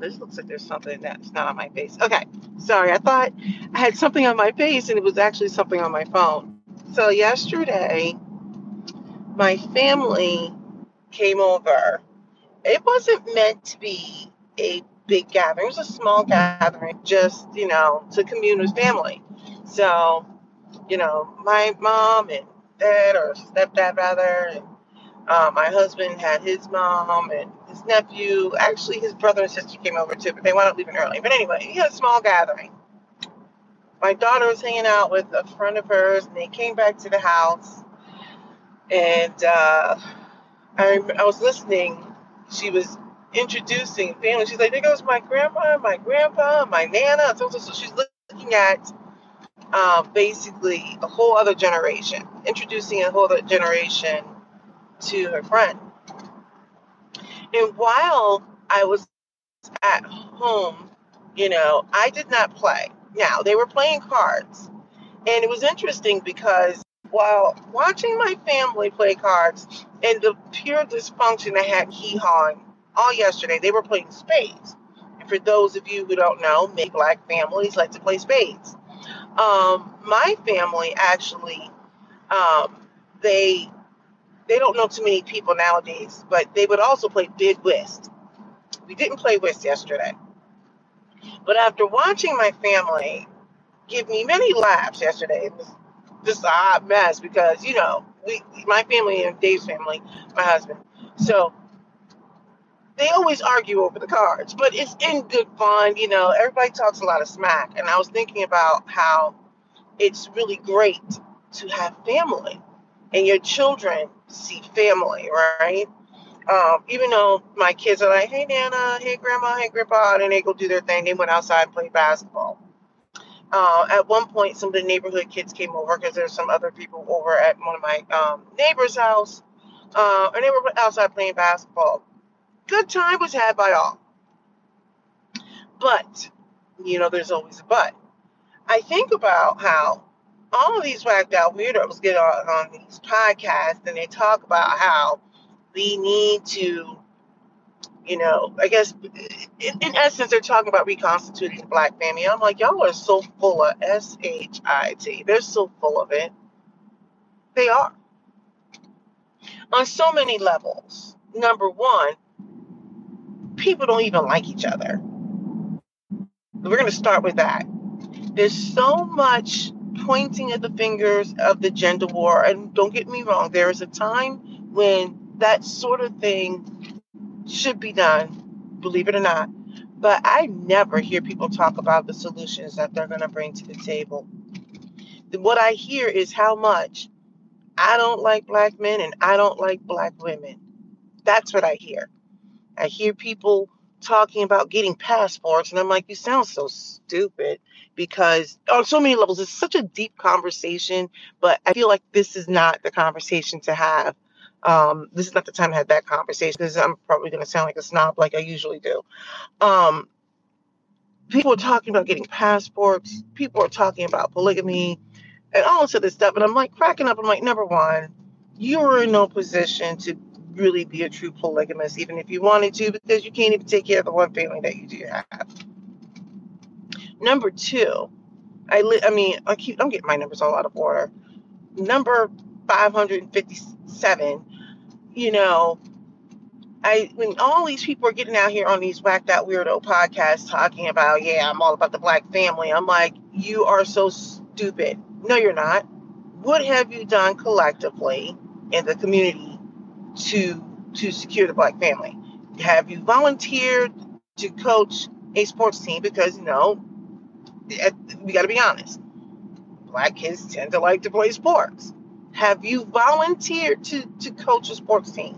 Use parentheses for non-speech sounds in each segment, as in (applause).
This looks like there's something that's not on my face. Okay, sorry. I thought I had something on my face and it was actually something on my phone. So, yesterday, my family came over. It wasn't meant to be a big gathering, it was a small gathering, just, you know, to commune with family. So, you know, my mom and dad, or stepdad rather, and uh, my husband had his mom and his nephew. Actually, his brother and sister came over too, but they wound up leaving early. But anyway, he had a small gathering. My daughter was hanging out with a friend of hers, and they came back to the house. And uh, I, I was listening. She was introducing family. She's like, "There goes my grandma, my grandpa, my nana." So, so, so she's looking at um, basically a whole other generation, introducing a whole other generation to her friend. And while I was at home, you know, I did not play. Now, they were playing cards. And it was interesting because while watching my family play cards and the pure dysfunction I had hee hawing all yesterday, they were playing spades. And for those of you who don't know, many black families like to play spades. Um, my family actually, um, they they don't know too many people nowadays, but they would also play bid whist. We didn't play whist yesterday. But after watching my family give me many laughs yesterday, it was just a hot mess because, you know, we my family and Dave's family, my husband. So they always argue over the cards, but it's in good fun, you know. Everybody talks a lot of smack. And I was thinking about how it's really great to have family and your children see family, right? Um, even though my kids are like, hey, Nana, hey, Grandma, hey, Grandpa, and they go do their thing, they went outside and played basketball. Uh, at one point, some of the neighborhood kids came over because there's some other people over at one of my um, neighbor's house, uh, and they were outside playing basketball. Good time was had by all. But, you know, there's always a but. I think about how all these whacked out weirdos get on, on these podcasts and they talk about how we need to, you know, I guess in, in essence, they're talking about reconstituting the black family. I'm like, y'all are so full of S H I T. They're so full of it. They are. On so many levels. Number one, people don't even like each other. We're going to start with that. There's so much pointing at the fingers of the gender war. And don't get me wrong, there is a time when that sort of thing should be done, believe it or not. But I never hear people talk about the solutions that they're going to bring to the table. What I hear is how much I don't like black men and I don't like black women. That's what I hear. I hear people talking about getting passports, and I'm like, you sound so stupid because on so many levels, it's such a deep conversation, but I feel like this is not the conversation to have. Um, this is not the time to have that conversation because I'm probably going to sound like a snob like I usually do. Um, people are talking about getting passports, people are talking about polygamy and all this other stuff. And I'm like cracking up. I'm like, number one, you are in no position to really be a true polygamist, even if you wanted to, because you can't even take care of the one family that you do have. Number two, I li- I mean, I keep I'm getting my numbers all out of order. Number 557, you know, I when all these people are getting out here on these whacked out weirdo podcasts talking about, yeah, I'm all about the black family. I'm like, you are so stupid. No, you're not. What have you done collectively in the community to to secure the black family? Have you volunteered to coach a sports team? Because you know we got to be honest. Black kids tend to like to play sports. Have you volunteered to, to coach a sports team?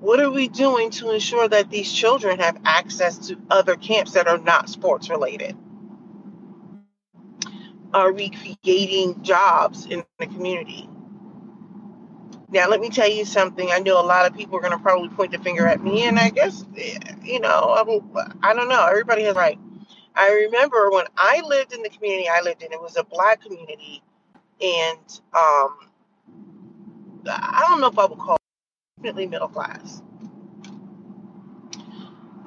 What are we doing to ensure that these children have access to other camps that are not sports related? Are we creating jobs in the community? Now, let me tell you something. I know a lot of people are going to probably point the finger at me, and I guess, eh, you know, I don't know. Everybody has right. I remember when I lived in the community I lived in, it was a black community, and um, I don't know if I would call it definitely middle class.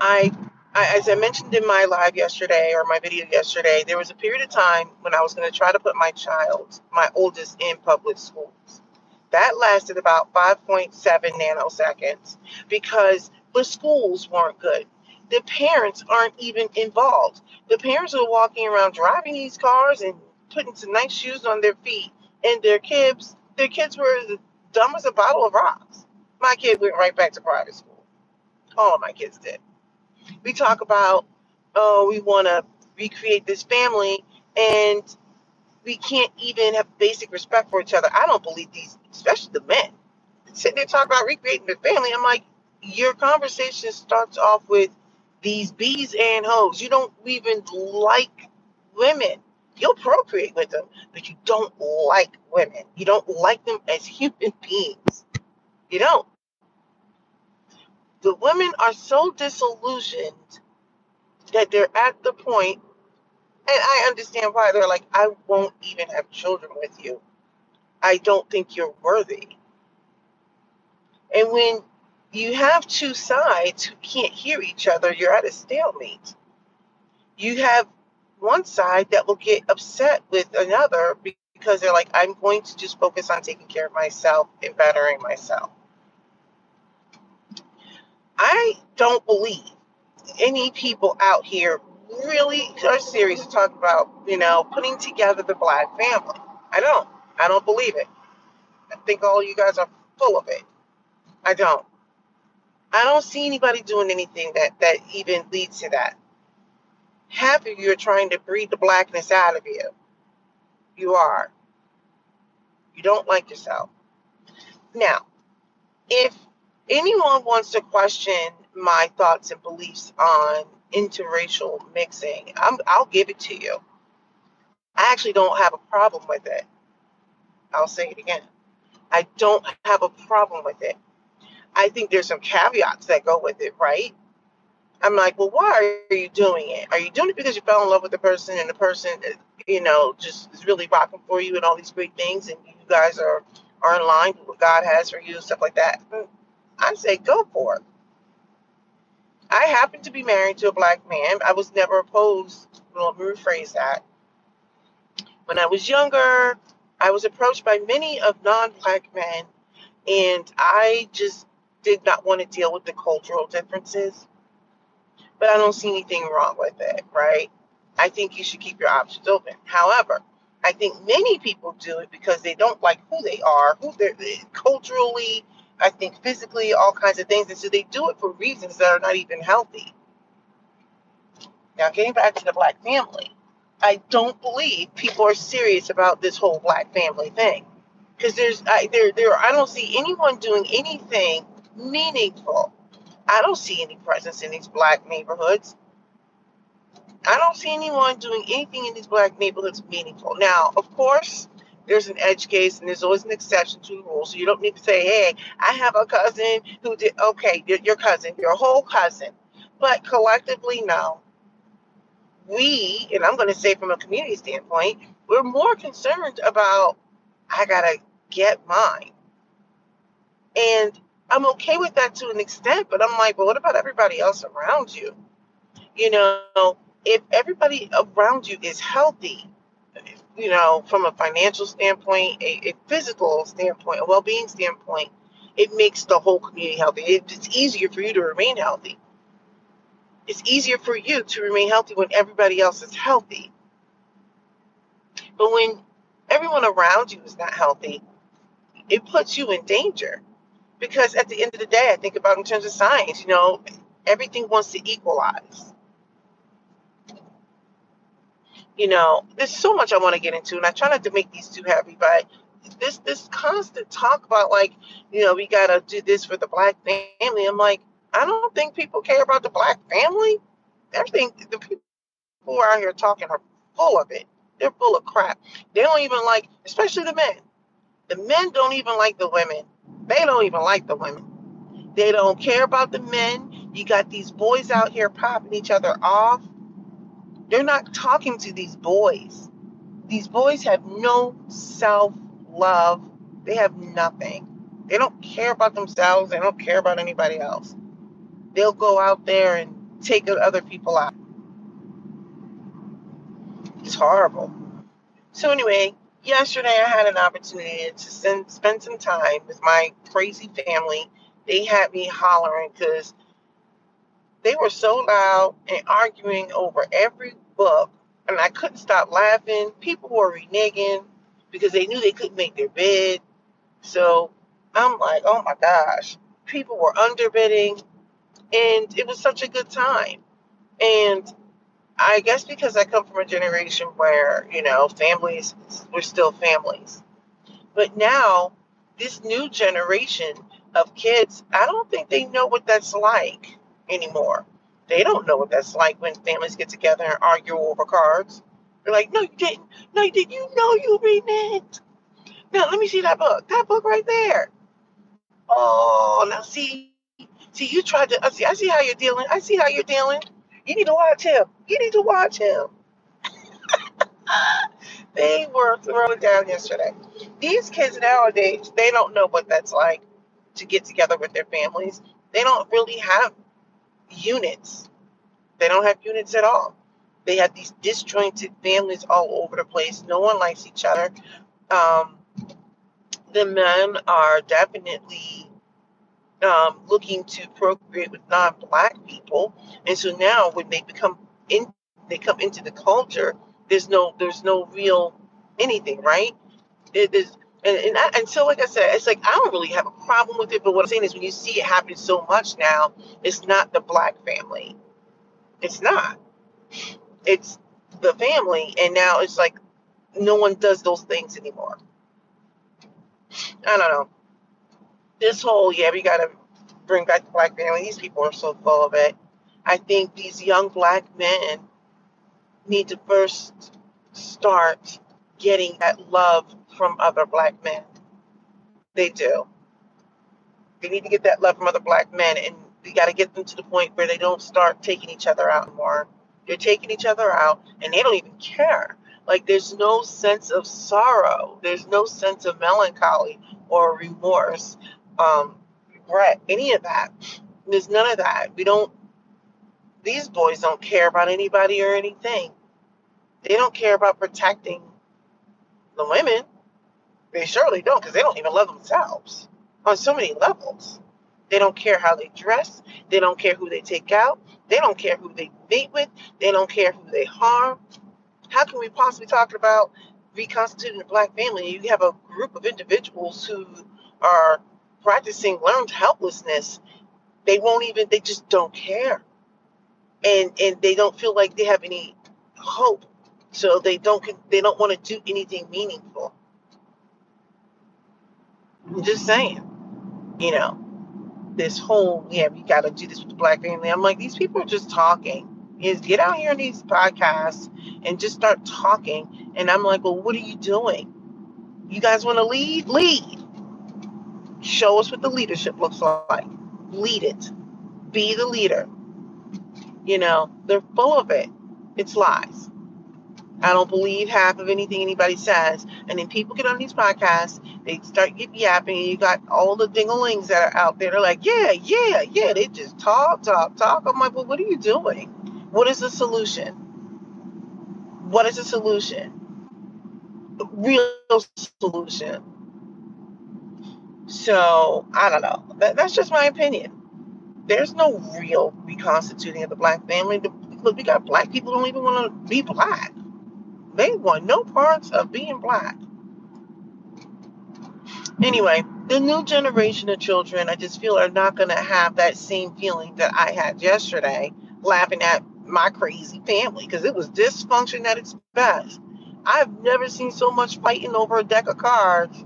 I, I, as I mentioned in my live yesterday or my video yesterday, there was a period of time when I was going to try to put my child, my oldest, in public schools. That lasted about 5.7 nanoseconds because the schools weren't good. The parents aren't even involved. The parents are walking around driving these cars and putting some nice shoes on their feet, and their kids, their kids were dumb as a bottle of rocks. My kid went right back to private school. All of my kids did. We talk about, oh, we want to recreate this family, and we can't even have basic respect for each other. I don't believe these, especially the men, sitting there talking about recreating the family. I'm like, your conversation starts off with these bees and hoes. You don't even like women. You'll procreate with them, but you don't like women. You don't like them as human (laughs) beings. You don't. The women are so disillusioned that they're at the point, and I understand why they're like, I won't even have children with you. I don't think you're worthy. And when you have two sides who can't hear each other, you're at a stalemate. You have one side that will get upset with another because they're like, I'm going to just focus on taking care of myself and bettering myself. I don't believe any people out here really are serious to talk about, you know, putting together the black family. I don't. I don't believe it. I think all you guys are full of it. I don't. I don't see anybody doing anything that that even leads to that. Half of you are trying to breed the blackness out of you. You are. You don't like yourself. Now, if anyone wants to question my thoughts and beliefs on interracial mixing, I'm, I'll give it to you. I actually don't have a problem with it. I'll say it again. I don't have a problem with it. I think there's some caveats that go with it, right? I'm like, well, why are you doing it? Are you doing it because you fell in love with the person and the person, you know, just is really rocking for you and all these great things, and you guys are are in line with what God has for you and stuff like that? Mm, I say go for it. I happen to be married to a black man. I was never opposed. Well, let me rephrase that. When I was younger, I was approached by many of non-black men, and I just did not want to deal with the cultural differences. But I don't see anything wrong with it, right? I think you should keep your options open. However, I think many people do it because they don't like who they are, who they're eh, culturally, I think physically, all kinds of things. And so they do it for reasons that are not even healthy. Now, getting back to the black family, I don't believe people are serious about this whole black family thing. Because there's, I, there, there, I don't see anyone doing anything meaningful. I don't see any presence in these black neighborhoods. I don't see anyone doing anything in these black neighborhoods meaningful. Now, of course, there's an edge case and there's always an exception to the rule. So you don't need to say, hey, I have a cousin who did, okay, your cousin, your whole cousin. But collectively, no. We, and I'm going to say from a community standpoint, we're more concerned about, I got to get mine. And I'm okay with that to an extent, but I'm like, well, what about everybody else around you? You know, if everybody around you is healthy, you know, from a financial standpoint, a, a physical standpoint, a well being standpoint, it makes the whole community healthy. It, it's easier for you to remain healthy. It's easier for you to remain healthy when everybody else is healthy. But when everyone around you is not healthy, it puts you in danger because at the end of the day, I think about in terms of science, you know, everything wants to equalize. You know, there's so much I want to get into, and I try not to make these too heavy, but this this constant talk about like, you know, we gotta do this for the black family. I'm like, I don't think people care about the black family. Everything the people who are out here talking are full of it. They're full of crap. They don't even like, especially the men. The men don't even like the women they don't even like the women. They don't care about the men. You got these boys out here popping each other off. They're not talking to these boys. These boys have no self love. They have nothing. They don't care about themselves. They don't care about anybody else. They'll go out there and take other people out. It's horrible. So anyway, yesterday I had an opportunity to send, spend some time with my crazy family. They had me hollering because they were so loud and arguing over every book, and I couldn't stop laughing. People were reneging because they knew they couldn't make their bed. So I'm like, oh my gosh, people were underbidding, and it was such a good time. And I guess because I come from a generation where, you know, families were still families. But now, this new generation of kids, I don't think they know what that's like anymore. They don't know what that's like when families get together and argue over cards. They're like, no, you didn't. No, you didn't. You know you reneged. Now, let me see that book. That book right there. Oh, now see, see, you tried to. I see. I see how you're dealing. I see how you're dealing. You need to watch him. You need to watch him. (laughs) they were throwing down yesterday. These kids nowadays, they don't know what that's like to get together with their families. They don't really have units. They don't have units at all. They have these disjointed families all over the place. No one likes each other. Um, the men are definitely um, looking to procreate with non-black people, and so now when they become in, they come into the culture. There's no, there's no real anything, right? It is, and and, I, and so like I said, it's like I don't really have a problem with it. But what I'm saying is, when you see it happen so much now, it's not the black family. It's not. It's the family, and now it's like no one does those things anymore. I don't know. This whole, yeah, we got to bring back the black family. These people are so full of it. I think these young black men need to first start getting that love from other black men. They do. They need to get that love from other black men, and we got to get them to the point where they don't start taking each other out more. They're taking each other out, and they don't even care. Like there's no sense of sorrow. There's no sense of melancholy or remorse, um, regret, any of that. There's none of that. We don't. These boys don't care about anybody or anything. They don't care about protecting the women. They surely don't, because they don't even love themselves on so many levels. They don't care how they dress. They don't care who they take out. They don't care who they meet with. They don't care who they harm how can we possibly talk about reconstituting a black family? You have a group of individuals who are practicing learned helplessness. They won't even, they just don't care. And and they don't feel like they have any hope. So they don't they don't want to do anything meaningful. I'm just saying, you know, this whole, yeah, we got to do this with the black family. I'm like, these people are just talking is get out here on these podcasts and just start talking. And I'm like, well, what are you doing? You guys want to lead? Lead. Show us what the leadership looks like. Lead it. Be the leader. You know, they're full of it. It's lies. I don't believe half of anything anybody says. And then people get on these podcasts, they start yip yapping, and you got all the dinglings that are out there. They're like, yeah, yeah, yeah. They just talk, talk, talk. I'm like, well, what are you doing? What is the solution? What is the solution? Real solution. So I don't know. That, that's just my opinion. There's no real reconstituting of the black family. Look, we got black people don't even want to be black. They want no parts of being black. Anyway, the new generation of children, I just feel, are not going to have that same feeling that I had yesterday, laughing at my crazy family because it was dysfunction at its best. I've never seen so much fighting over a deck of cards.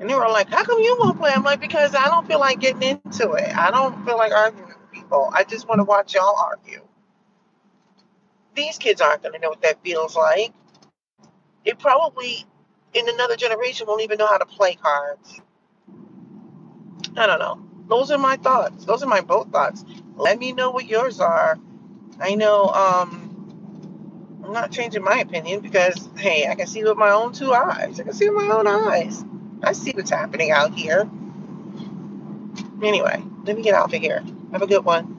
And they were like, How come you won't play? I'm like, Because I don't feel like getting into it. I don't feel like arguing with people. I just want to watch y'all argue. These kids aren't going to know what that feels like. They probably, in another generation, won't even know how to play cards. I don't know. Those are my thoughts. Those are my bow thoughts. Let me know what yours are. I know um, I'm not changing my opinion because, hey, I can see with my own two eyes. I can see with my own eyes. I see what's happening out here. Anyway, let me get out of here. Have a good one.